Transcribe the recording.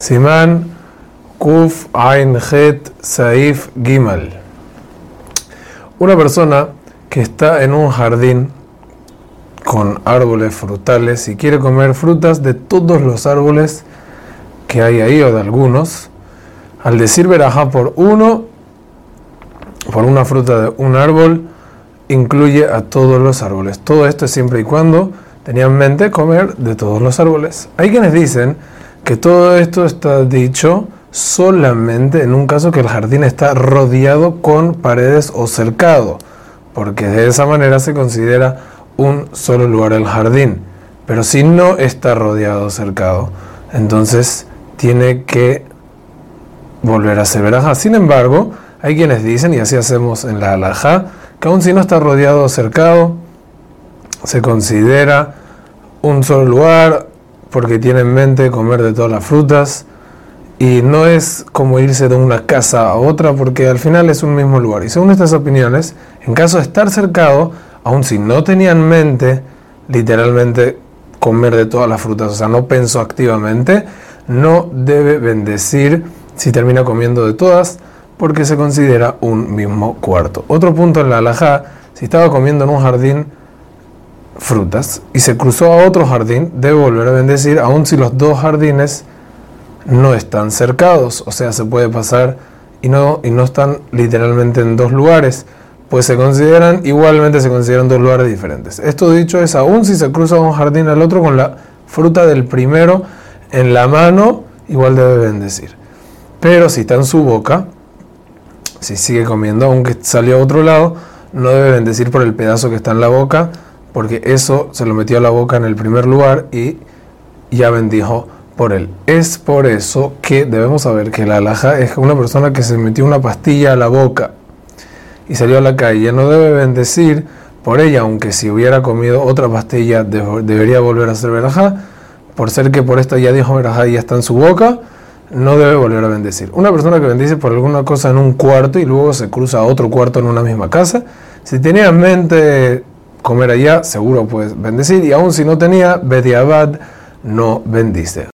Simán Kuf Ain Het Saif Gimal. Una persona que está en un jardín con árboles frutales y quiere comer frutas de todos los árboles que hay ahí o de algunos, al decir verajá por uno, por una fruta de un árbol, incluye a todos los árboles. Todo esto es siempre y cuando tenía en mente comer de todos los árboles. Hay quienes dicen que todo esto está dicho solamente en un caso que el jardín está rodeado con paredes o cercado, porque de esa manera se considera un solo lugar el jardín. Pero si no está rodeado o cercado, entonces tiene que volver a ser veraja. Sin embargo, hay quienes dicen, y así hacemos en la halajá, que aun si no está rodeado o cercado, se considera un solo lugar, porque tiene en mente comer de todas las frutas y no es como irse de una casa a otra porque al final es un mismo lugar. Y según estas opiniones, en caso de estar cercado, aun si no tenía en mente literalmente comer de todas las frutas, o sea, no pensó activamente, no debe bendecir si termina comiendo de todas porque se considera un mismo cuarto. Otro punto en la alajá, si estaba comiendo en un jardín frutas y se cruzó a otro jardín, debe volver a bendecir, aun si los dos jardines no están cercados, o sea, se puede pasar y no, y no están literalmente en dos lugares, pues se consideran, igualmente se consideran dos lugares diferentes. Esto dicho es, aun si se cruza un jardín al otro con la fruta del primero en la mano, igual debe bendecir. Pero si está en su boca, si sigue comiendo, aunque salió a otro lado, no debe bendecir por el pedazo que está en la boca, porque eso se lo metió a la boca en el primer lugar y ya bendijo por él. Es por eso que debemos saber que la alhaja es una persona que se metió una pastilla a la boca y salió a la calle, no debe bendecir por ella, aunque si hubiera comido otra pastilla debería volver a hacer verajá, por ser que por esta ya dijo verajá y ya está en su boca, no debe volver a bendecir. Una persona que bendice por alguna cosa en un cuarto y luego se cruza a otro cuarto en una misma casa, si tenía en mente comer allá, seguro puedes bendecir. Y aún si no tenía, Bediabad no bendice.